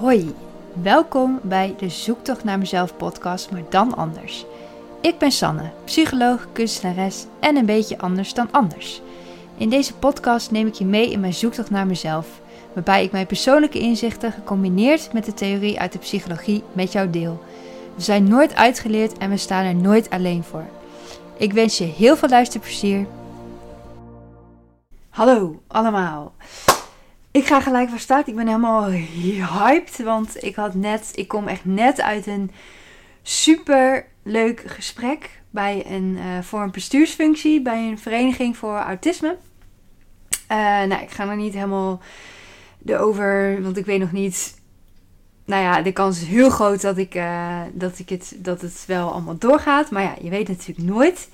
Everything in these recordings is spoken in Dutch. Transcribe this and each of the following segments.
Hoi, welkom bij de Zoektocht naar mezelf podcast, maar dan anders. Ik ben Sanne, psycholoog, kunstenares en een beetje anders dan anders. In deze podcast neem ik je mee in mijn zoektocht naar mezelf, waarbij ik mijn persoonlijke inzichten gecombineerd met de theorie uit de psychologie met jou deel. We zijn nooit uitgeleerd en we staan er nooit alleen voor. Ik wens je heel veel luisterplezier. Hallo allemaal. Ik ga gelijk van start. Ik ben helemaal hyped. Want ik had net, ik kom echt net uit een super leuk gesprek bij een, uh, voor een bestuursfunctie bij een vereniging voor autisme. Uh, nou, ik ga er niet helemaal erover, want ik weet nog niet. Nou ja, de kans is heel groot dat, ik, uh, dat, ik het, dat het wel allemaal doorgaat. Maar ja, je weet natuurlijk nooit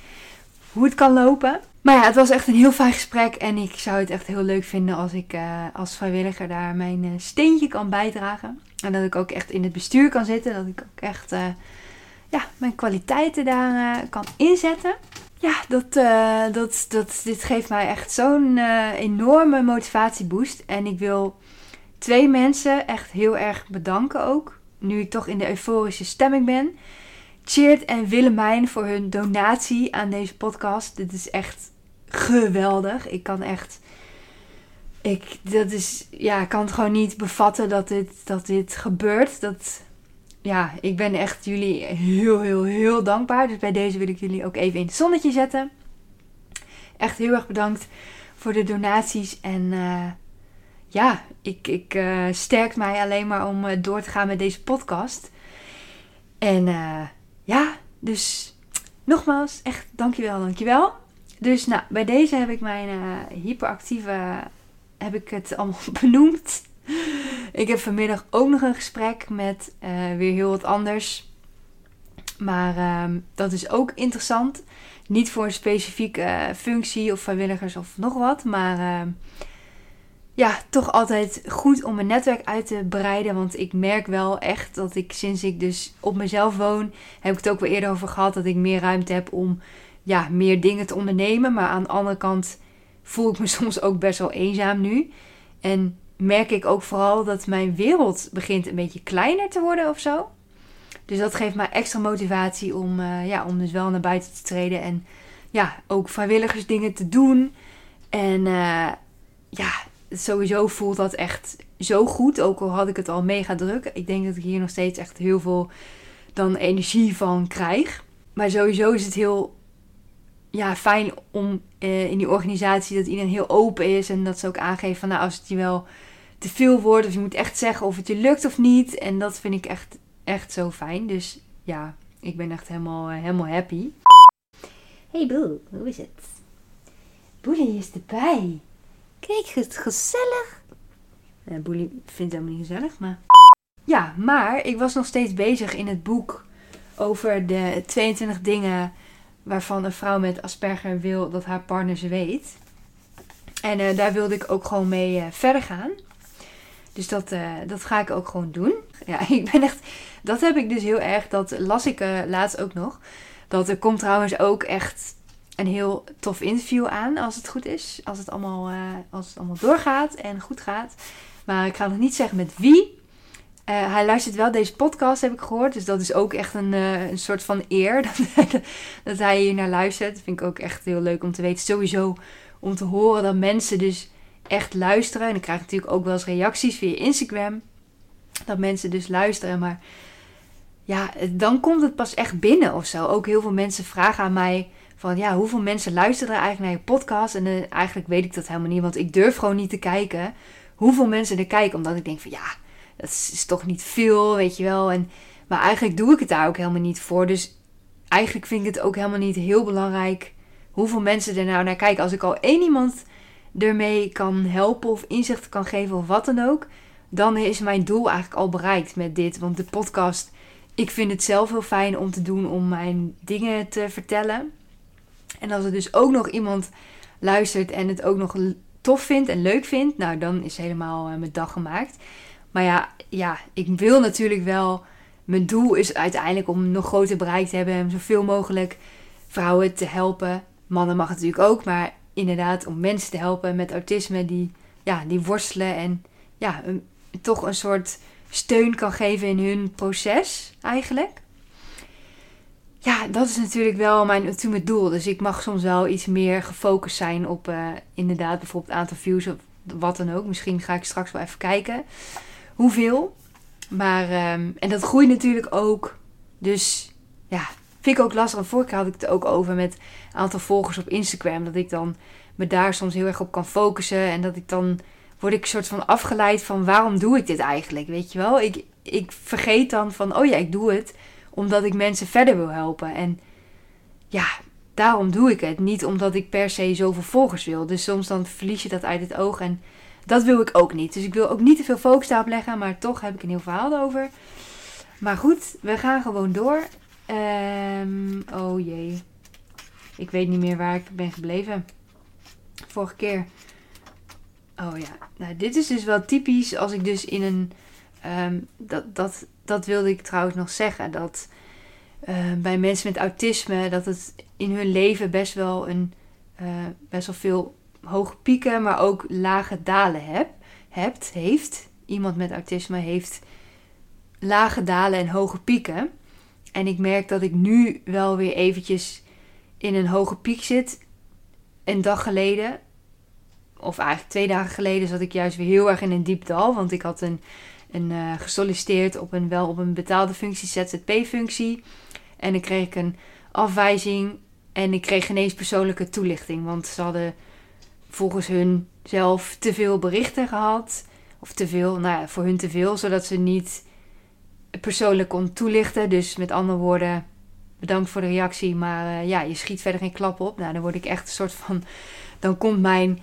hoe het kan lopen. Maar ja, het was echt een heel fijn gesprek. En ik zou het echt heel leuk vinden als ik uh, als vrijwilliger daar mijn uh, steentje kan bijdragen. En dat ik ook echt in het bestuur kan zitten. Dat ik ook echt uh, ja, mijn kwaliteiten daar kan inzetten. Ja, dat, dat, dat, dit geeft mij echt zo'n enorme motivatieboost. En ik wil twee mensen echt heel erg bedanken ook. Nu ik toch in de euforische stemming ben. Cheert en Willemijn voor hun donatie aan deze podcast. Dit is echt geweldig. Ik kan echt. Ik, dat is, ja, kan het gewoon niet bevatten dat dit, dat dit gebeurt. Dat, ja, ik ben echt jullie heel, heel, heel dankbaar. Dus bij deze wil ik jullie ook even in het zonnetje zetten. Echt heel erg bedankt voor de donaties. En uh, ja, ik, ik uh, sterkt mij alleen maar om uh, door te gaan met deze podcast. En ja, dus nogmaals, echt dankjewel, dankjewel. Dus nou, bij deze heb ik mijn uh, hyperactieve, heb ik het allemaal benoemd. Ik heb vanmiddag ook nog een gesprek met uh, weer heel wat anders. Maar uh, dat is ook interessant. Niet voor een specifieke uh, functie of vrijwilligers of nog wat. Maar ehm, ja, toch altijd goed om mijn netwerk uit te breiden. Want ik merk wel echt dat ik sinds ik dus op mezelf woon, heb ik het ook wel eerder over gehad, dat ik meer ruimte heb om ja, meer dingen te ondernemen. Maar aan de andere kant voel ik me soms ook best wel eenzaam nu. En merk ik ook vooral dat mijn wereld begint een beetje kleiner te worden of zo. Dus dat geeft mij extra motivatie om, uh, ja, om dus wel naar buiten te treden. En ja, ook vrijwilligersdingen te doen. En uh, ja, sowieso voelt dat echt zo goed. Ook al had ik het al mega druk. Ik denk dat ik hier nog steeds echt heel veel dan energie van krijg. Maar sowieso is het heel ja, fijn om uh, in die organisatie dat iedereen heel open is. En dat ze ook aangeven van nou, als het je wel te veel wordt. Of je moet echt zeggen of het je lukt of niet. En dat vind ik echt, echt zo fijn. Dus ja, ik ben echt helemaal, uh, helemaal happy. Hey Boe, hoe is het? Boelie is erbij. Kijk, het gezellig. Ja, Boelie vindt het helemaal niet gezellig, maar... Ja, maar ik was nog steeds bezig in het boek over de 22 dingen waarvan een vrouw met Asperger wil dat haar partner ze weet. En uh, daar wilde ik ook gewoon mee uh, verder gaan. Dus dat, uh, dat ga ik ook gewoon doen. Ja, ik ben echt. Dat heb ik dus heel erg. Dat las ik laatst ook nog. Dat er komt trouwens ook echt een heel tof interview aan. Als het goed is. Als het allemaal, als het allemaal doorgaat en goed gaat. Maar ik ga nog niet zeggen met wie. Uh, hij luistert wel deze podcast, heb ik gehoord. Dus dat is ook echt een, uh, een soort van eer dat, dat hij hier naar luistert. Dat vind ik ook echt heel leuk om te weten. Sowieso om te horen dat mensen dus echt luisteren. En ik krijg natuurlijk ook wel eens reacties via Instagram. Dat mensen dus luisteren. Maar ja, dan komt het pas echt binnen of zo. Ook heel veel mensen vragen aan mij van ja, hoeveel mensen luisteren eigenlijk naar je podcast? En uh, eigenlijk weet ik dat helemaal niet. Want ik durf gewoon niet te kijken hoeveel mensen er kijken. Omdat ik denk van ja dat is, toch niet veel, weet je wel. En, maar eigenlijk doe ik het daar ook helemaal niet voor. Dus eigenlijk vind ik het ook helemaal niet heel belangrijk hoeveel mensen er nou naar kijken. Als ik al één iemand ermee kan helpen of inzicht kan geven of wat dan ook, dan is mijn doel eigenlijk al bereikt met dit. Want de podcast, ik vind het zelf heel fijn om te doen om mijn dingen te vertellen. En als er dus ook nog iemand luistert en het ook nog tof vindt en leuk vindt, nou dan is helemaal uh, mijn dag gemaakt. Maar ja, ja, ik wil natuurlijk wel. Mijn doel is uiteindelijk om nog groter bereik te hebben en zoveel mogelijk vrouwen te helpen. Mannen mag natuurlijk ook, maar inderdaad om mensen te helpen met autisme die, ja, die worstelen en ja, een, toch een soort steun kan geven in hun proces eigenlijk. Ja, dat is natuurlijk wel mijn doel. Dus ik mag soms wel iets meer gefocust zijn op uh, inderdaad bijvoorbeeld aantal views of wat dan ook. Misschien ga ik straks wel even kijken hoeveel. Maar, um, en dat groeit natuurlijk ook. Dus ja, vind ik ook lastig. En vorige keer had ik het ook over met een aantal volgers op Instagram. Dat ik dan me daar soms heel erg op kan focussen. En dat ik dan word ik soort van afgeleid van waarom doe ik dit eigenlijk? Weet je wel? Ik, ik vergeet dan van, oh ja, ik doe het omdat ik mensen verder wil helpen. En ja, daarom doe ik het. Niet omdat ik per se zoveel volgers wil. Dus soms dan verlies je dat uit het oog. En dat wil ik ook niet. Dus ik wil ook niet te veel focus daarop leggen. Maar toch heb ik een heel verhaal over. Maar goed, we gaan gewoon door. Um, oh jee. Ik weet niet meer waar ik ben gebleven. Vorige keer. Oh ja. Nou, dit is dus wel typisch als ik dus in een. Um, dat, dat, dat wilde ik trouwens nog zeggen. Dat uh, bij mensen met autisme. Dat het in hun leven best wel een. Uh, best wel veel hoge pieken, maar ook lage dalen heb, hebt, heeft. Iemand met autisme heeft lage dalen en hoge pieken. En ik merk dat ik nu wel weer eventjes in een hoge piek zit. Een dag geleden, of eigenlijk twee dagen geleden, zat ik juist weer heel erg in een diep dal. Want ik had een, een uh, gesolliciteerd op een wel op een betaalde functie, ZZP-functie. En dan kreeg ik een afwijzing en ik kreeg ineens persoonlijke toelichting. Want ze hadden volgens hun zelf te veel berichten gehad. Of te veel, nou ja, voor hun te veel, zodat ze niet persoonlijk kon toelichten. Dus met andere woorden, bedankt voor de reactie, maar uh, ja, je schiet verder geen klap op. Nou, dan word ik echt een soort van. Dan komt mijn.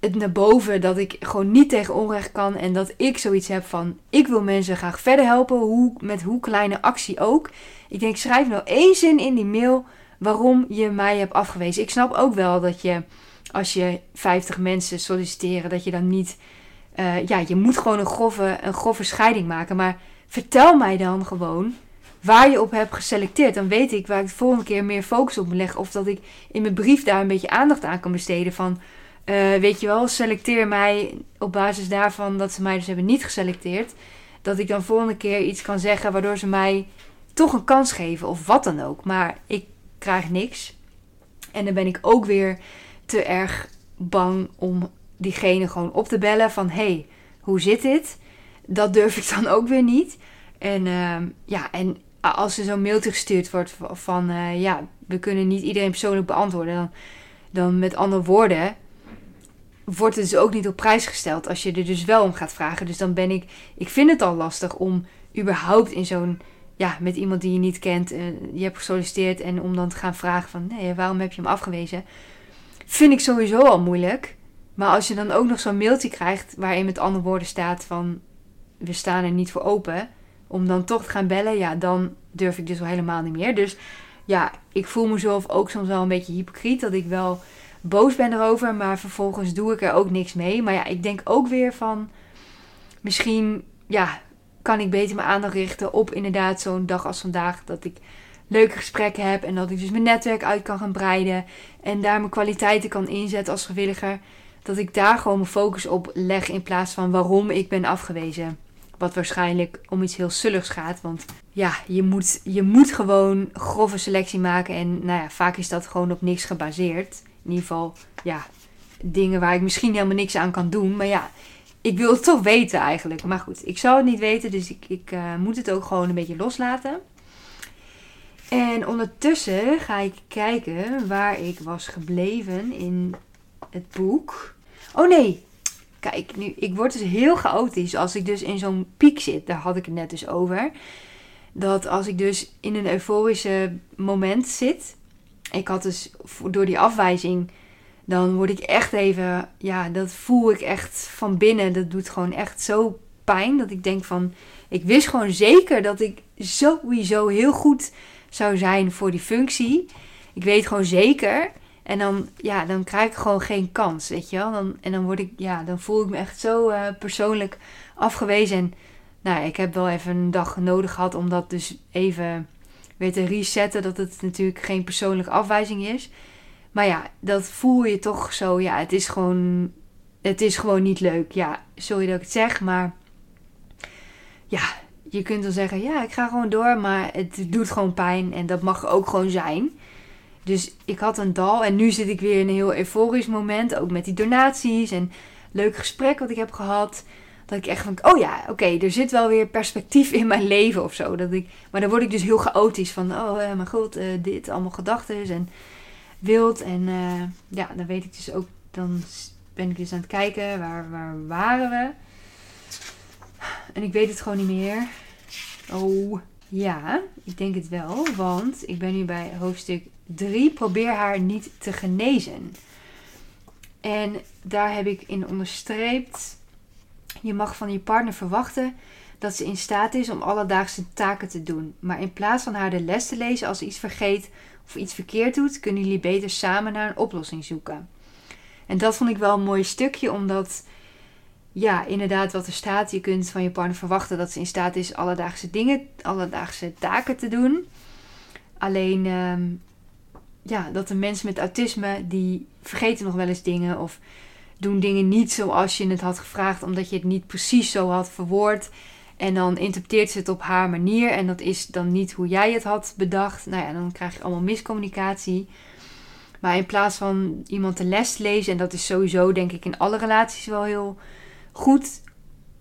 Het naar boven dat ik gewoon niet tegen onrecht kan. En dat ik zoiets heb van. Ik wil mensen graag verder helpen. Hoe, met hoe kleine actie ook. Ik denk, schrijf nou één zin in die mail. Waarom je mij hebt afgewezen. Ik snap ook wel dat je als je 50 mensen solliciteren, dat je dan niet. Uh, ja, je moet gewoon een grove, een grove scheiding maken. Maar vertel mij dan gewoon waar je op hebt geselecteerd. Dan weet ik waar ik de volgende keer meer focus op moet leggen. Of dat ik in mijn brief daar een beetje aandacht aan kan besteden. Van, uh, weet je wel, selecteer mij op basis daarvan dat ze mij dus hebben niet geselecteerd. Dat ik dan volgende keer iets kan zeggen waardoor ze mij toch een kans geven. Of wat dan ook. Maar ik krijg niks. En dan ben ik ook weer te erg bang om diegene gewoon op te bellen van hey, hoe zit dit? Dat durf ik dan ook weer niet. En uh, ja, en als er zo'n mailtje gestuurd wordt van uh, ja, we kunnen niet iedereen persoonlijk beantwoorden, dan, dan met andere woorden wordt het dus ook niet op prijs gesteld als je er dus wel om gaat vragen. Dus dan ben ik, ik vind het al lastig om überhaupt in zo'n, ja, met iemand die je niet kent, uh, je hebt gesolliciteerd en om dan te gaan vragen van nee, waarom heb je hem afgewezen? Vind ik sowieso al moeilijk. Maar als je dan ook nog zo'n mailtje krijgt waarin met andere woorden staat van we staan er niet voor open, om dan toch te gaan bellen, ja, dan durf ik dus wel helemaal niet meer. Dus ja, ik voel mezelf ook soms wel een beetje hypocriet dat ik wel boos ben erover, maar vervolgens doe ik er ook niks mee. Maar ja, ik denk ook weer van misschien, ja, kan ik beter mijn aandacht richten op inderdaad zo'n dag als vandaag dat ik leuke gesprekken heb. En dat ik dus mijn netwerk uit kan gaan breiden. En daar mijn kwaliteiten kan inzetten als gewilliger. Dat ik daar gewoon mijn focus op leg in plaats van waarom ik ben afgewezen. Wat waarschijnlijk om iets heel sulligs gaat. Want ja, je moet, je moet gewoon grove selectie maken. En nou ja, vaak is dat gewoon op niks gebaseerd. In ieder geval, ja, dingen waar ik misschien helemaal niks aan kan doen. Maar ja, ik wil het toch weten eigenlijk. Maar goed, ik zou het niet weten. Dus ik, ik uh, moet het ook gewoon een beetje loslaten. En ondertussen ga ik kijken waar ik was gebleven in het boek. Oh nee, kijk, nu, ik word dus heel chaotisch als ik dus in zo'n piek zit. Daar had ik het net dus over. Dat als ik dus in een euforische moment zit. Ik had dus door die afwijzing. Dan word ik echt even. Ja, dat voel ik echt van binnen. Dat doet gewoon echt zo pijn. Dat ik denk van. Ik wist gewoon zeker dat ik sowieso heel goed zou zijn voor die functie. Ik weet gewoon zeker. En dan, ja, dan krijg ik gewoon geen kans, weet je wel. Dan, en dan, word ik, ja, dan voel ik me echt zo uh, persoonlijk afgewezen. En nou, ik heb wel even een dag nodig gehad om dat dus even weer te resetten. Dat het natuurlijk geen persoonlijke afwijzing is. Maar ja, dat voel je toch zo. Ja, het is gewoon, het is gewoon niet leuk. Ja, sorry dat ik het zeg, maar ja, je kunt dan zeggen, ja, ik ga gewoon door, maar het doet gewoon pijn en dat mag ook gewoon zijn. Dus ik had een dal en nu zit ik weer in een heel euforisch moment, ook met die donaties en leuk gesprek wat ik heb gehad. Dat ik echt van, oh ja, oké, er zit wel weer perspectief in mijn leven of zo. Dat ik, maar dan word ik dus heel chaotisch van, oh uh, mijn god, uh, dit, allemaal gedachten en wild. En uh, ja, dan weet ik dus ook, dan ben ik dus aan het kijken, waar, waar waren we? En ik weet het gewoon niet meer. Oh, ja, ik denk het wel, want ik ben nu bij hoofdstuk 3. Probeer haar niet te genezen. En daar heb ik in onderstreept je mag van je partner verwachten dat ze in staat is om alledaagse taken te doen. Maar in plaats van haar de les te lezen als ze iets vergeet of iets verkeerd doet, kunnen jullie beter samen naar een oplossing zoeken. En dat vond ik wel een mooi stukje, omdat ja, inderdaad, wat er staat, je kunt van je partner verwachten dat ze in staat is alledaagse dingen, alledaagse taken te doen. Alleen, ehm, ja, dat de mensen met autisme, die vergeten nog wel eens dingen of doen dingen niet zoals je het had gevraagd, omdat je het niet precies zo had verwoord. En dan interpreteert ze het op haar manier en dat is dan niet hoe jij het had bedacht. Nou ja, dan krijg je allemaal miscommunicatie. Maar in plaats van iemand de les lezen, en dat is sowieso denk ik in alle relaties wel heel goed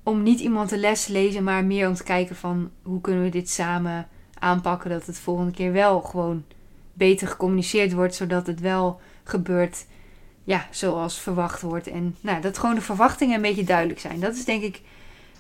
om niet iemand de les te lezen, maar meer om te kijken van hoe kunnen we dit samen aanpakken dat het volgende keer wel gewoon beter gecommuniceerd wordt, zodat het wel gebeurt ja, zoals verwacht wordt. En nou, dat gewoon de verwachtingen een beetje duidelijk zijn. Dat is denk ik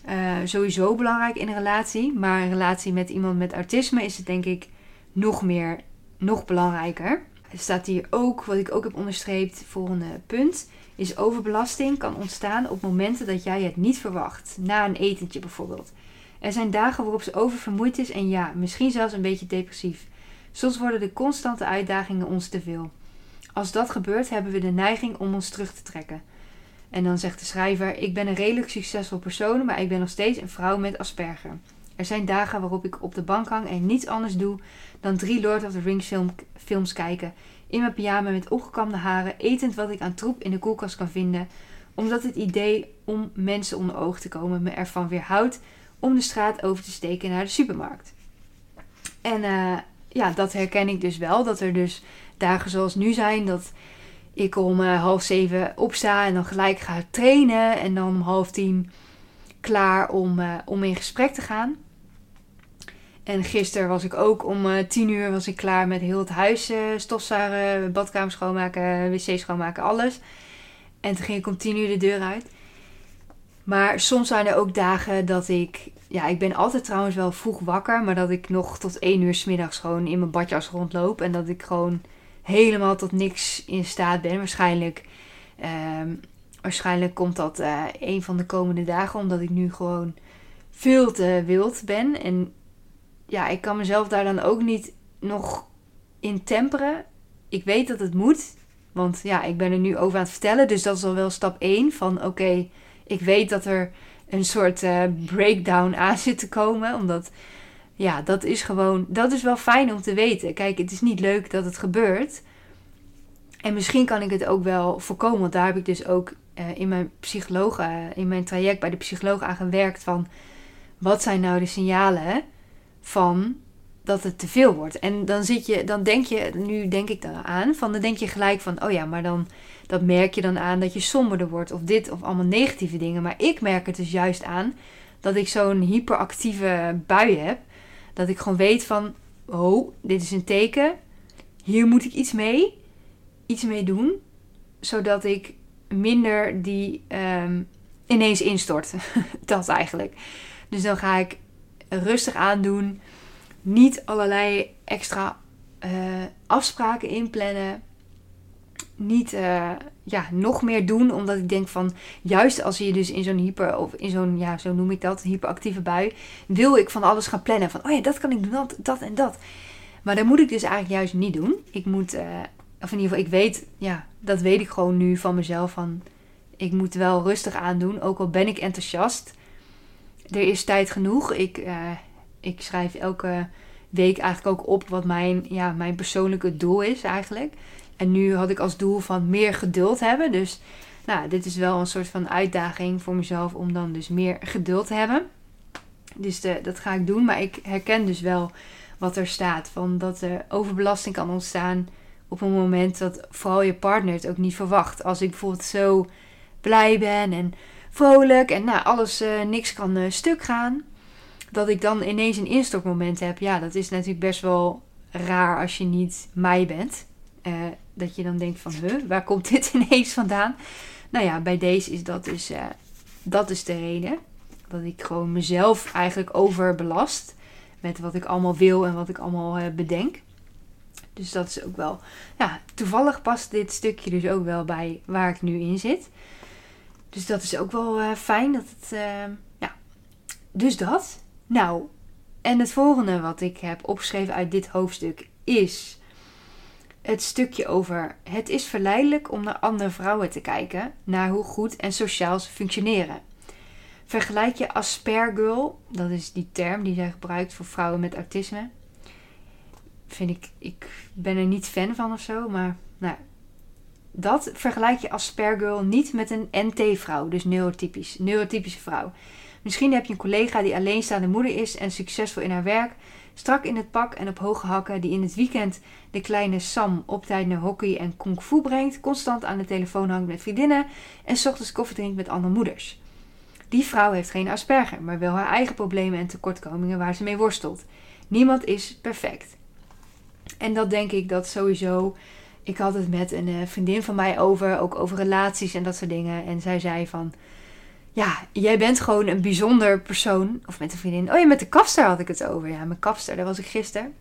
uh, sowieso belangrijk in een relatie. Maar een relatie met iemand met autisme is het denk ik nog meer, nog belangrijker. Staat hier ook, wat ik ook heb onderstreept, volgende punt. Is overbelasting kan ontstaan op momenten dat jij het niet verwacht. Na een etentje bijvoorbeeld. Er zijn dagen waarop ze oververmoeid is en ja, misschien zelfs een beetje depressief. Soms worden de constante uitdagingen ons te veel. Als dat gebeurt, hebben we de neiging om ons terug te trekken. En dan zegt de schrijver: Ik ben een redelijk succesvol persoon, maar ik ben nog steeds een vrouw met Asperger. Er zijn dagen waarop ik op de bank hang en niets anders doe dan drie Lord of the Rings film, films kijken. In mijn pyjama met ongekamde haren, etend wat ik aan troep in de koelkast kan vinden. Omdat het idee om mensen onder oog te komen me ervan weerhoudt om de straat over te steken naar de supermarkt. En uh, ja, dat herken ik dus wel. Dat er dus dagen zoals nu zijn, dat ik om uh, half zeven opsta en dan gelijk ga trainen. En dan om half tien klaar om, uh, om in gesprek te gaan. En gisteren was ik ook om uh, tien uur was ik klaar met heel het huis stofzuigen, badkamer schoonmaken, wc schoonmaken, alles. En toen ging ik om tien uur de deur uit. Maar soms zijn er ook dagen dat ik ja, ik ben altijd trouwens wel vroeg wakker, maar dat ik nog tot één uur s middags gewoon in mijn badjas rondloop. En dat ik gewoon helemaal tot niks in staat ben. Waarschijnlijk, um, waarschijnlijk komt dat uh, een van de komende dagen, omdat ik nu gewoon veel te wild ben. En ja, ik kan mezelf daar dan ook niet nog in temperen. Ik weet dat het moet, want ja, ik ben er nu over aan het vertellen. Dus dat is al wel stap 1 van oké, ik weet dat er een soort uh, breakdown aan zit te komen. Omdat, ja, dat is gewoon, dat is wel fijn om te weten. Kijk, het is niet leuk dat het gebeurt. En misschien kan ik het ook wel voorkomen. Want daar heb ik dus ook uh, in mijn psycholoog, uh, in mijn traject bij de psycholoog aan gewerkt. Van wat zijn nou de signalen van dat het te veel wordt. En dan zit je, dan denk je, nu denk ik daar aan, van dan denk je gelijk van, oh ja, maar dan, dat merk je dan aan dat je somberder wordt of dit of allemaal negatieve dingen. Maar ik merk het dus juist aan dat ik zo'n hyperactieve bui heb, dat ik gewoon weet van, oh, dit is een teken, hier moet ik iets mee, iets mee doen, zodat ik minder die um, ineens instort. dat eigenlijk. Dus dan ga ik rustig aandoen niet allerlei extra uh, afspraken inplannen. Niet uh, ja, nog meer doen, omdat ik denk van juist als je dus in zo'n hyper of in zo'n, ja, zo noem ik dat, hyperactieve bui, wil ik van alles gaan plannen. Van oh ja, dat kan ik doen, dat, dat en dat. Maar dat moet ik dus eigenlijk juist niet doen. Ik moet, uh, of in ieder geval, ik weet, ja, dat weet ik gewoon nu van mezelf. Van ik moet wel rustig aandoen, ook al ben ik enthousiast. Er is tijd genoeg. Ik ik schrijf elke week eigenlijk ook op wat mijn, ja, mijn persoonlijke doel is eigenlijk. En nu had ik als doel van meer geduld hebben. Dus nou, dit is wel een soort van uitdaging voor mezelf om dan dus meer geduld te hebben. Dus de, dat ga ik doen. Maar ik herken dus wel wat er staat. Van dat er overbelasting kan ontstaan op een moment dat vooral je partner het ook niet verwacht. Als ik bijvoorbeeld zo blij ben en vrolijk en nou, alles, uh, niks kan uh, stuk gaan. Dat ik dan ineens een instortmoment heb. Ja, dat is natuurlijk best wel raar als je niet mij bent. Uh, dat je dan denkt van, huh, waar komt dit ineens vandaan? Nou ja, bij deze is dat dus, dat is de reden. Dat ik gewoon mezelf eigenlijk overbelast. Met wat ik allemaal wil en wat ik allemaal bedenk. Dus dat is ook wel, ja, toevallig past dit stukje dus ook wel bij waar ik nu in zit. Dus dat is ook wel uh, fijn dat het, uh, ja. Dus dat. Nou, en het volgende wat ik heb opgeschreven uit dit hoofdstuk is het stukje over het is verleidelijk om naar andere vrouwen te kijken, naar hoe goed en sociaal ze functioneren. Vergelijk je Aspergirl, dat is die term die zij gebruikt voor vrouwen met autisme, vind ik, ik ben er niet fan van of zo. Maar nou, dat vergelijk je als spergirl niet met een NT-vrouw. Dus neurotypisch, neurotypische vrouw. Misschien heb je een collega die alleenstaande moeder is en succesvol in haar werk. Strak in het pak en op hoge hakken, die in het weekend de kleine Sam op tijd naar hockey en kung fu brengt, constant aan de telefoon hangt met vriendinnen en s ochtends koffie drinkt met andere moeders. Die vrouw heeft geen Asperger, maar wel haar eigen problemen en tekortkomingen waar ze mee worstelt. Niemand is perfect. En dat denk ik dat sowieso. Ik had het met een eh, vriendin van mij over, ook over relaties en dat soort dingen. En zij zei van, ja, jij bent gewoon een bijzonder persoon. Of met een vriendin. Oh ja, met de kapster had ik het over. Ja, mijn kapster, daar was ik gisteren.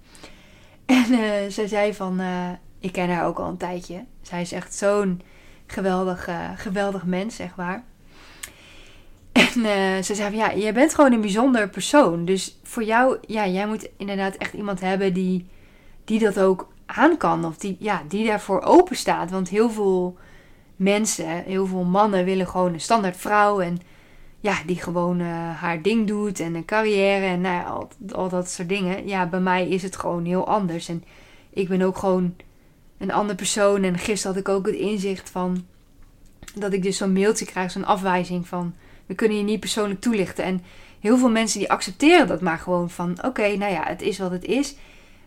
En uh, zij zei van, uh, ik ken haar ook al een tijdje. Zij is echt zo'n geweldig, geweldig mens, zeg maar. En ze zei van, ja, jij bent gewoon een bijzonder persoon. Dus voor jou, ja, jij moet inderdaad echt iemand hebben die die dat ook aan kan. Of die, ja, die daarvoor open staat. Want heel veel mensen, heel veel mannen willen gewoon een standaard vrouw. En ja, die gewoon uh, haar ding doet en een carrière en nou ja, al, al, dat soort dingen. Ja, bij mij is het gewoon heel anders. En ik ben ook gewoon een ander persoon. En gisteren had ik ook het inzicht van dat ik dus zo'n mailtje krijg, zo'n afwijzing van we kunnen je niet persoonlijk toelichten. En heel veel mensen die accepteren dat maar gewoon van oké, nou ja, het is wat het is.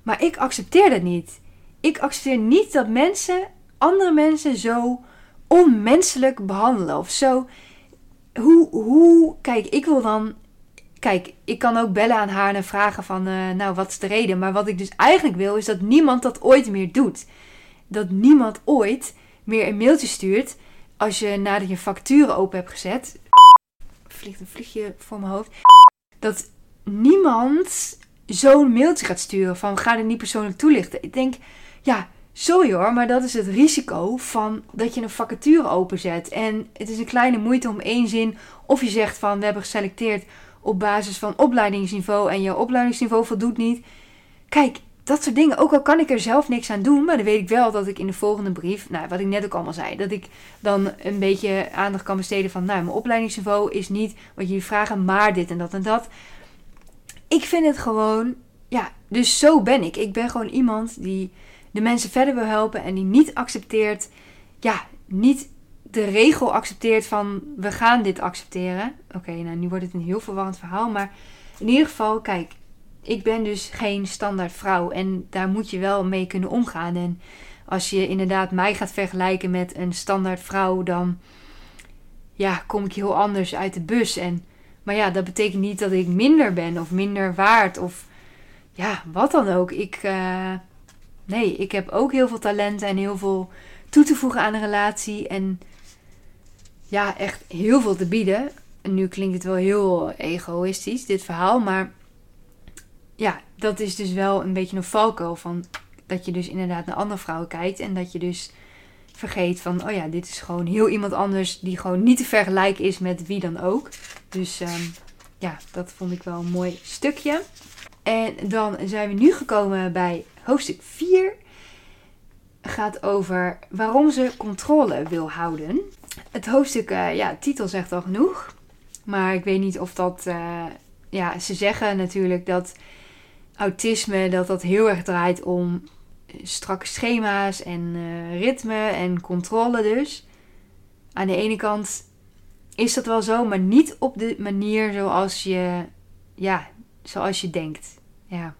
Maar ik accepteer dat niet. Ik accepteer niet dat mensen andere mensen zo onmenselijk behandelen. Of zo. Hoe, hoe. Kijk, ik wil dan. Kijk, ik kan ook bellen aan haar en vragen van. Uh, nou, wat is de reden? Maar wat ik dus eigenlijk wil, is dat niemand dat ooit meer doet. Dat niemand ooit meer een mailtje stuurt. Als je nadat je facturen open hebt gezet. Vliegt een vliegje voor mijn hoofd. Dat niemand zo'n mailtje gaat sturen van ga er niet persoonlijk toelichten. Ik denk, ja, sorry hoor, maar dat is het risico van dat je een vacature openzet. En het is een kleine moeite om één zin of je zegt van we hebben geselecteerd op basis van opleidingsniveau en je opleidingsniveau voldoet niet. Kijk, dat soort dingen. Ook al kan ik er zelf niks aan doen, maar dan weet ik wel dat ik in de volgende brief, nou, wat ik net ook allemaal zei, dat ik dan een beetje aandacht kan besteden van, nou, mijn opleidingsniveau is niet wat jullie vragen, maar dit en dat en dat ik vind het gewoon, ja, dus zo ben ik. Ik ben gewoon iemand die de mensen verder wil helpen en die niet accepteert, ja, niet de regel accepteert van we gaan dit accepteren. Oké, nou nu wordt het een heel verwarrend verhaal, maar in ieder geval, kijk, ik ben dus geen standaard vrouw en daar moet je wel mee kunnen omgaan. En als je inderdaad mij gaat vergelijken met een standaard vrouw, dan ja, kom ik heel anders uit de bus. En maar ja, dat betekent niet dat ik minder ben of minder waard of ja, wat dan ook. Ik, uh, nee, ik heb ook heel veel talenten en heel veel toe te voegen aan een relatie. En ja, echt heel veel te bieden. En nu klinkt het wel heel egoïstisch, dit verhaal. Maar ja, dat is dus wel een beetje een valkuil van dat je dus inderdaad naar andere vrouwen kijkt. En dat je dus vergeet van, oh ja, dit is gewoon heel iemand anders die gewoon niet te vergelijken is met wie dan ook. Dus um, ja, dat vond ik wel een mooi stukje. En dan zijn we nu gekomen bij hoofdstuk 4. Gaat over waarom ze controle wil houden. Het hoofdstuk, uh, ja, titel zegt al genoeg. Maar ik weet niet of dat. Uh, ja, ze zeggen natuurlijk dat autisme dat dat heel erg draait om strakke schema's en uh, ritme en controle dus. Aan de ene kant is dat wel zo, maar niet op de manier zoals je ja, zoals je denkt. Ja.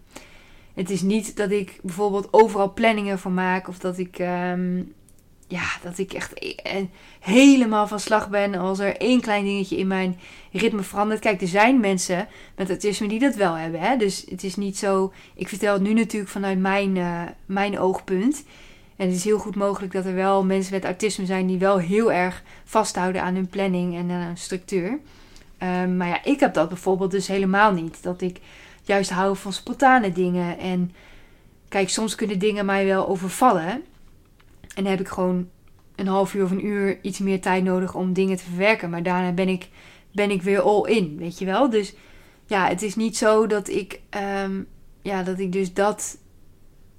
Het is niet dat ik bijvoorbeeld overal planningen voor maak of dat ik, ehm, ja, dat ik echt e- helemaal van slag ben als er één klein dingetje in mijn ritme verandert. Kijk, er zijn mensen met autisme die dat wel hebben. Hè? Dus het is niet zo. Ik vertel het nu natuurlijk vanuit mijn, uh, mijn oogpunt. En het is heel goed mogelijk dat er wel mensen met autisme zijn die wel heel erg vasthouden aan hun planning en aan hun structuur. Um, maar ja, ik heb dat bijvoorbeeld dus helemaal niet. Dat ik juist hou van spontane dingen. En kijk, soms kunnen dingen mij wel overvallen. En dan heb ik gewoon een half uur of een uur iets meer tijd nodig om dingen te verwerken. Maar daarna ben ik, ben ik weer all in, weet je wel. Dus ja, het is niet zo dat ik, um, ja, dat ik dus dat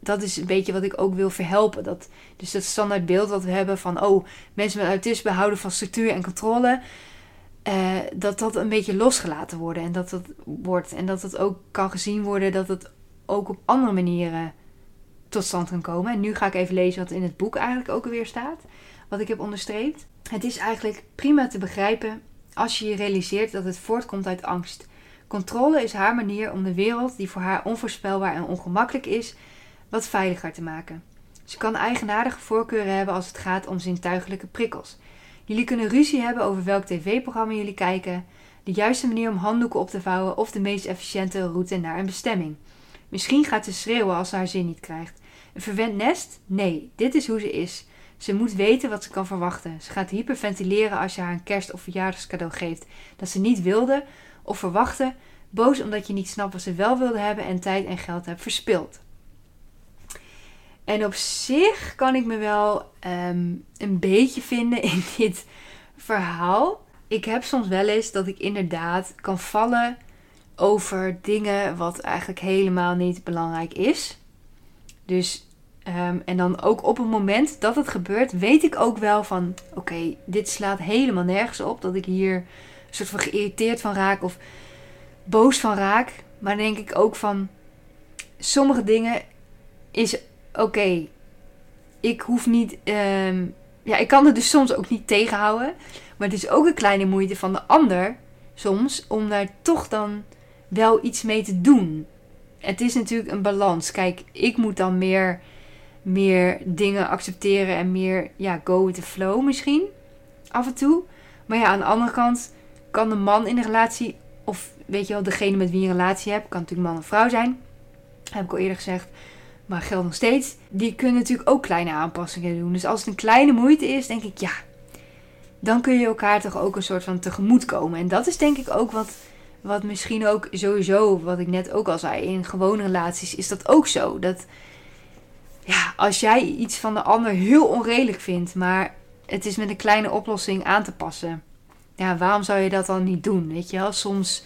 dat is een beetje wat ik ook wil verhelpen. Dat, dus dat standaard beeld wat we hebben van, oh, mensen met autisme houden van structuur en controle. Uh, dat dat een beetje losgelaten wordt en dat dat wordt. En dat het ook kan gezien worden dat het ook op andere manieren tot stand kan komen. En nu ga ik even lezen wat in het boek eigenlijk ook alweer staat. Wat ik heb onderstreept. Het is eigenlijk prima te begrijpen als je je realiseert dat het voortkomt uit angst. Controle is haar manier om de wereld, die voor haar onvoorspelbaar en ongemakkelijk is, wat veiliger te maken. Ze kan eigenaardige voorkeuren hebben als het gaat om zintuigelijke prikkels. Jullie kunnen ruzie hebben over welk tv-programma jullie kijken, de juiste manier om handdoeken op te vouwen of de meest efficiënte route naar een bestemming. Misschien gaat ze schreeuwen als ze haar zin niet krijgt. Een verwend nest? Nee, dit is hoe ze is. Ze moet weten wat ze kan verwachten. Ze gaat hyperventileren als je haar een kerst- of verjaardagscadeau geeft dat ze niet wilde of verwachtte, boos omdat je niet snapt wat ze wel wilde hebben en tijd en geld hebt verspild. En op zich kan ik me wel ehm, een beetje vinden in dit verhaal. Ik heb soms wel eens dat ik inderdaad kan vallen over dingen wat eigenlijk helemaal niet belangrijk is. Dus, ehm, en dan ook op het moment dat het gebeurt, weet ik ook wel van: oké, dit slaat helemaal nergens op. Dat ik hier een soort van geïrriteerd van raak of boos van raak. Maar dan denk ik ook van: sommige dingen is oké, ik hoef niet. Ehm, ja, ik kan het dus soms ook niet tegenhouden. Maar het is ook een kleine moeite van de ander soms om daar toch dan wel iets mee te doen. Het is natuurlijk een balans. Kijk, ik moet dan meer, meer dingen accepteren en meer ja, go with the flow misschien. Af en toe. Maar ja, aan de andere kant kan de man in de relatie, of weet je wel, degene met wie je een relatie hebt, kan natuurlijk man of vrouw zijn. heb ik al eerder gezegd maar geldt nog steeds. Die kunnen natuurlijk ook kleine aanpassingen doen. Dus als het een kleine moeite is, denk ik ja. Dan kun je elkaar toch ook een soort van tegemoet komen. En dat is denk ik ook wat, wat misschien ook sowieso, wat ik net ook al zei, in gewone relaties is dat ook zo. Dat ja, als jij iets van de ander heel onredelijk vindt, maar het is met een kleine oplossing aan te passen. Ja, waarom zou je dat dan niet doen? Weet je wel, soms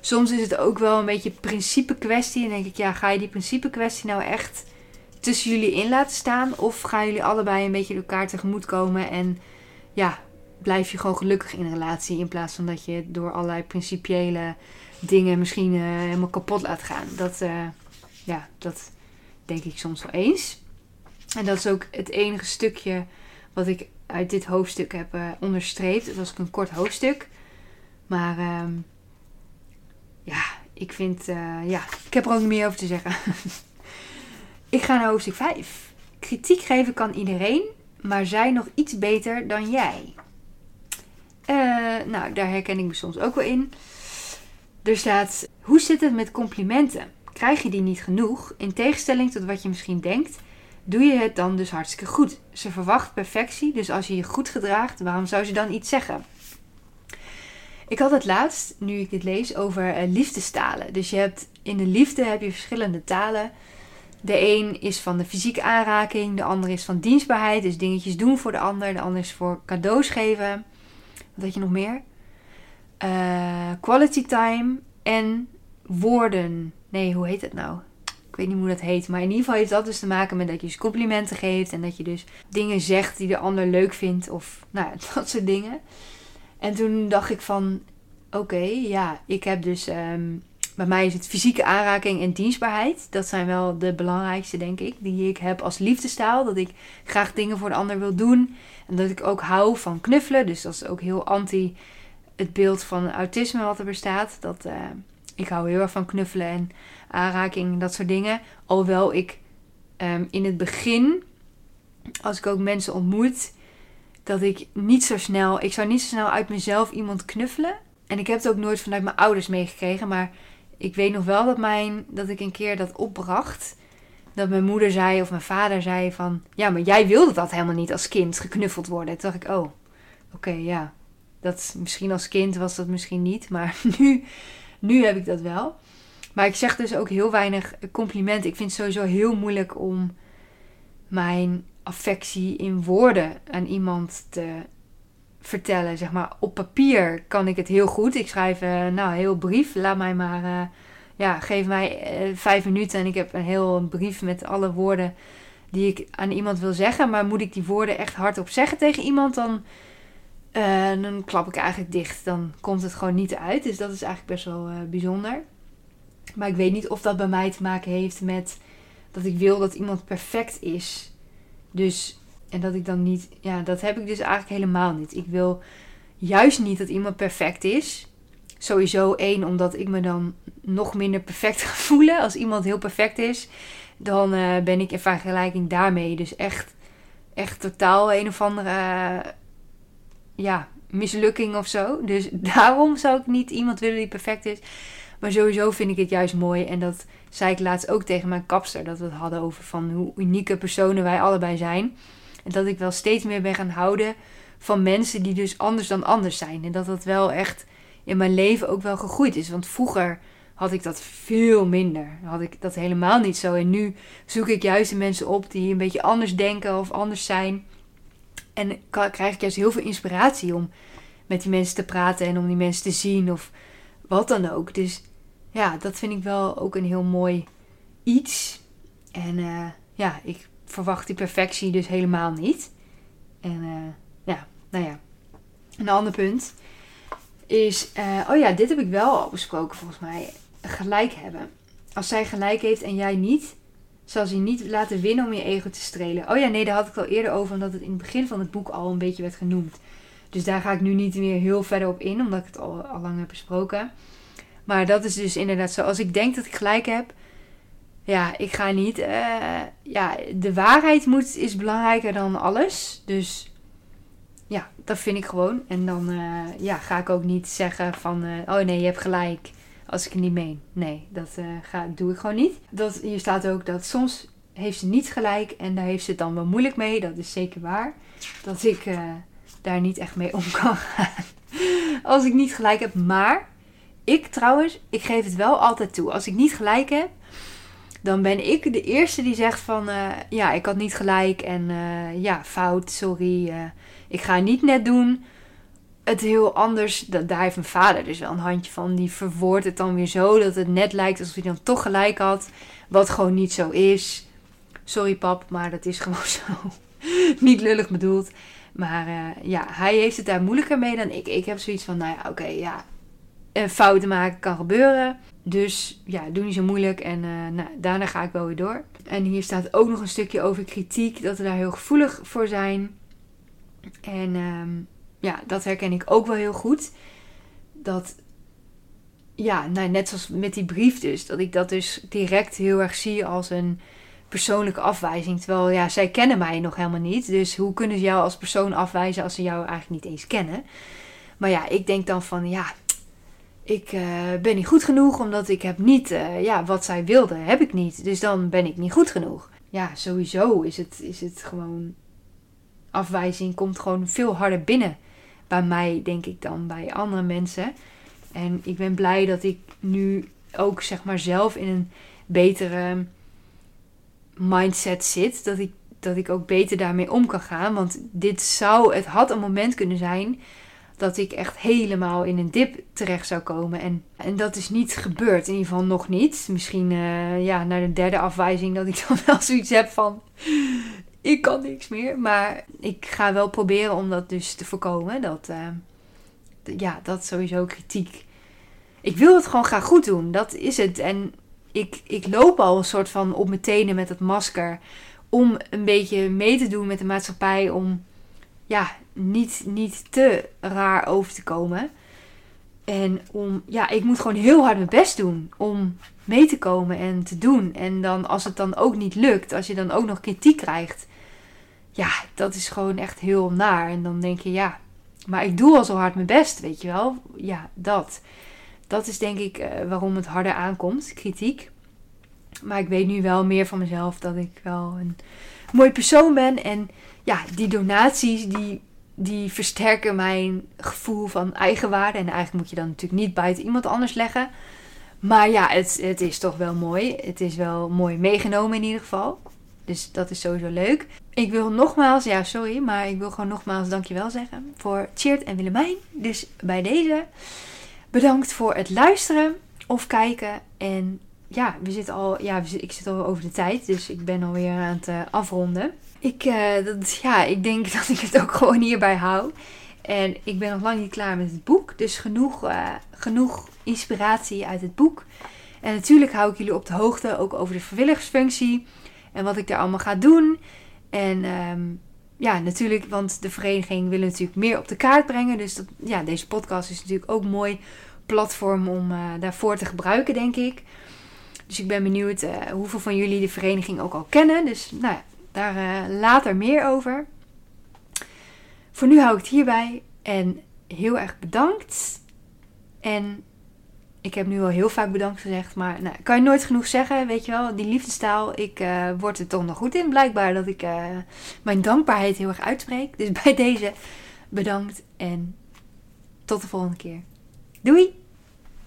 soms is het ook wel een beetje principe kwestie. En denk ik, ja, ga je die principe kwestie nou echt tussen jullie in laten staan? Of gaan jullie allebei een beetje elkaar tegemoet komen en ja, blijf je gewoon gelukkig in een relatie in plaats van dat je door allerlei principiële dingen misschien uh, helemaal kapot laat gaan. Dat, uh, ja, dat denk ik soms wel eens. En dat is ook het enige stukje wat ik uit dit hoofdstuk heb uh, onderstreept. Het was ook een kort hoofdstuk. Maar uh, ja, ik vind, ja, ik heb er ook niet meer over te zeggen. ik ga naar hoofdstuk 5. Kritiek geven kan iedereen, maar zij nog iets beter dan jij. Uh, nou, daar herken ik me soms ook wel in. Er staat: Hoe zit het met complimenten? Krijg je die niet genoeg? In tegenstelling tot wat je misschien denkt, doe je het dan dus hartstikke goed. Ze verwacht perfectie, dus als je je goed gedraagt, waarom zou ze dan iets zeggen? Ik had het laatst, nu ik dit lees, over uh, liefdestalen. Dus je hebt in de liefde heb je verschillende talen. De een is van de fysieke aanraking, de ander is van dienstbaarheid, dus dingetjes doen voor de ander. De ander is voor cadeaus geven. Had je nog meer? Uh, quality time en woorden. Nee, hoe heet het nou? Ik weet niet hoe dat heet. Maar in ieder geval heeft dat dus te maken met dat je dus complimenten geeft. En dat je dus dingen zegt die de ander leuk vindt. Of nou, dat soort dingen. En toen dacht ik van, oké, ja, ik heb dus, um, bij mij is het fysieke aanraking en dienstbaarheid. Dat zijn wel de belangrijkste, denk ik, die ik heb als liefdestaal. Dat ik graag dingen voor de ander wil doen. En dat ik ook hou van knuffelen. Dus dat is ook heel anti het beeld van autisme wat er bestaat. Dat, uh, Ik hou heel erg van knuffelen en aanraking en dat soort dingen. Alhoewel ik ehm, in het begin, als ik ook mensen ontmoet, dat ik niet zo snel, ik zou niet zo snel uit mezelf iemand knuffelen. En ik heb het ook nooit vanuit mijn ouders meegekregen, maar ik weet nog wel dat, mijn, dat ik een keer dat opbracht. Dat mijn moeder zei of mijn vader zei van... Ja, maar jij wilde dat helemaal niet als kind geknuffeld worden. Toen dacht ik, oh, oké, ja. Dat, misschien als kind was dat misschien niet. Maar nu, nu heb ik dat wel. Maar ik zeg dus ook heel weinig complimenten. Ik vind het sowieso heel moeilijk om mijn affectie in woorden aan iemand te vertellen. Zeg maar, op papier kan ik het heel goed. Ik schrijf uh, nou heel brief. Laat mij maar, uh, ja, geef mij uh, vijf minuten en ik heb een heel brief met alle woorden die ik aan iemand wil zeggen. Maar moet ik die woorden echt hardop zeggen tegen iemand, dan, dan klap ik eigenlijk dicht. Dan komt het gewoon niet uit. Dus dat is eigenlijk best wel bijzonder. Maar ik weet niet of dat bij mij te maken heeft met dat ik wil dat iemand perfect is. Dus en dat ik dan niet, ja, dat heb ik dus eigenlijk helemaal niet. Ik wil juist niet dat iemand perfect is. Sowieso één, omdat ik me dan nog minder perfect ga voelen. Als iemand heel perfect is, dan uh, ben ik in vergelijking daarmee dus echt, echt totaal een of andere, ja, mislukking of zo. Dus daarom zou ik niet iemand willen die perfect is. Maar sowieso vind ik het juist mooi. En dat zei ik laatst ook tegen mijn kapster. Dat we het hadden over van hoe unieke personen wij allebei zijn. En dat ik wel steeds meer ben gaan houden van mensen die dus anders dan anders zijn. En dat dat wel echt in mijn leven ook wel gegroeid is. Want vroeger had ik dat veel minder. Had ik dat helemaal niet zo. En nu zoek ik juist de mensen op die een beetje anders denken of anders zijn. En krijg ik juist heel veel inspiratie om met die mensen te praten en om die mensen te zien of wat dan ook. Dus ja, dat vind ik wel ook een heel mooi iets. En uh, ja, ik verwacht die perfectie dus helemaal niet. En uh, ja, nou ja. Een ander punt is, uh, oh ja, dit heb ik wel al besproken volgens mij. Gelijk hebben. Als zij gelijk heeft en jij niet, zal ze je niet laten winnen om je ego te strelen. Oh ja, nee, daar had ik al eerder over, omdat het in het begin van het boek al een beetje werd genoemd. Dus daar ga ik nu niet meer heel verder op in, omdat ik het al, al lang heb besproken. Maar dat is dus inderdaad zo. Als ik denk dat ik gelijk heb, ja, ik ga niet. Uh, ja, de waarheid moet, is belangrijker dan alles. Dus ja, dat vind ik gewoon. En dan uh, ja, ga ik ook niet zeggen van. Uh, oh nee, je hebt gelijk. Als ik het niet meen. Nee, dat ga, doe ik gewoon niet. Dat, hier staat ook dat soms heeft ze niet gelijk. En daar heeft ze het dan wel moeilijk mee. Dat is zeker waar. Dat ik daar niet echt mee om kan gaan. Als ik niet gelijk heb. Maar ik trouwens, ik geef het wel altijd toe. Als ik niet gelijk heb dan ben ik de eerste die zegt van uh, ja, ik had niet gelijk en uh, ja, fout, sorry. Uh, ik ga niet net doen. Het heel anders, dat, daar heeft mijn vader dus wel een handje van. Die verwoordt het dan weer zo dat het net lijkt alsof hij dan toch gelijk had. Wat gewoon niet zo is. Sorry pap, maar dat is gewoon zo. niet lullig bedoeld. Maar ja, hij heeft het daar moeilijker mee dan ik. Ik heb zoiets van, nou ja, oké, ja, fouten maken kan gebeuren. Dus ja, doe niet zo moeilijk. En uh, nou, daarna ga ik wel weer door. En hier staat ook nog een stukje over kritiek. Dat we daar heel gevoelig voor zijn. En ehm, ja, dat herken ik ook wel heel goed. Dat, ja, nou, net zoals met die brief dus. Dat ik dat dus direct heel erg zie als een persoonlijke afwijzing. Terwijl, ja, zij kennen mij nog helemaal niet. Dus hoe kunnen ze jou als persoon afwijzen als ze jou eigenlijk niet eens kennen? Maar ja, ik denk dan van, ja, ik uh, ben niet goed genoeg omdat ik heb niet, uh, ja, wat zij wilde, heb ik niet. Dus dan ben ik niet goed genoeg. Ja, sowieso is het, is het gewoon, afwijzing komt gewoon veel harder binnen bij mij, denk ik, dan bij andere mensen. En ik ben blij dat ik nu ook, zeg maar, zelf in een betere mindset zit. Dat ik, dat ik ook beter daarmee om kan gaan. Want dit zou, het had een moment kunnen zijn dat ik echt helemaal in een dip terecht zou komen. En, en dat is niet gebeurd, in ieder geval nog niet. Misschien uh, ja, naar de derde afwijzing dat ik dan wel zoiets heb van... Ik kan niks meer. Maar ik ga wel proberen om dat dus te voorkomen. Dat, uh, ja, dat sowieso kritiek. Ik wil het gewoon graag goed doen. Dat is het. En ik, ik loop al een soort van op mijn tenen met het masker. Om een beetje mee te doen met de maatschappij. Om ja, niet, niet te raar over te komen. En om, ja, ik moet gewoon heel hard mijn best doen om mee te komen en te doen. En dan als het dan ook niet lukt, als je dan ook nog kritiek krijgt, ja, dat is gewoon echt heel naar. En dan denk je, ja, maar ik doe al zo hard mijn best, weet je wel. Ja, dat. Dat is denk ik uh, waarom het harder aankomt, kritiek. Maar ik weet nu wel meer van mezelf dat ik wel een mooi persoon ben. En ja, die donaties die, die versterken mijn gevoel van eigenwaarde. En eigenlijk moet je dan natuurlijk niet buiten iemand anders leggen. Maar ja, het, het is toch wel mooi. Het is wel mooi meegenomen in ieder geval. Dus dat is sowieso leuk. Ik wil nogmaals, ja sorry, maar ik wil gewoon nogmaals dankjewel zeggen voor Cheert en Willemijn. Dus bij deze bedankt voor het luisteren of kijken. En ja, we zitten al, ja, ik zit al over de tijd, dus ik ben alweer aan het uh, afronden. Ik, uh, dat, ja, ik denk dat ik het ook gewoon hierbij hou. En ik ben nog lang niet klaar met het boek, dus genoeg, uh, genoeg inspiratie uit het boek. En natuurlijk hou ik jullie op de hoogte ook over de vrijwilligersfunctie en wat ik daar allemaal ga doen. En um, ja, natuurlijk, want de vereniging wil natuurlijk meer op de kaart brengen. Dus dat, ja, deze podcast is natuurlijk ook een mooi platform om uh, daarvoor te gebruiken, denk ik. Dus ik ben benieuwd hoeveel van jullie de vereniging ook al kennen. Dus nou ja, daar uh, later meer over. Voor nu hou ik het hierbij. En heel erg bedankt. En ik heb nu al heel vaak bedankt gezegd, maar nou, kan je nooit genoeg zeggen, weet je wel. Die liefdestaal, ik uh, word er toch nog goed in. Blijkbaar dat ik uh, mijn dankbaarheid heel erg uitspreek. Dus bij deze bedankt en tot de volgende keer. Doei!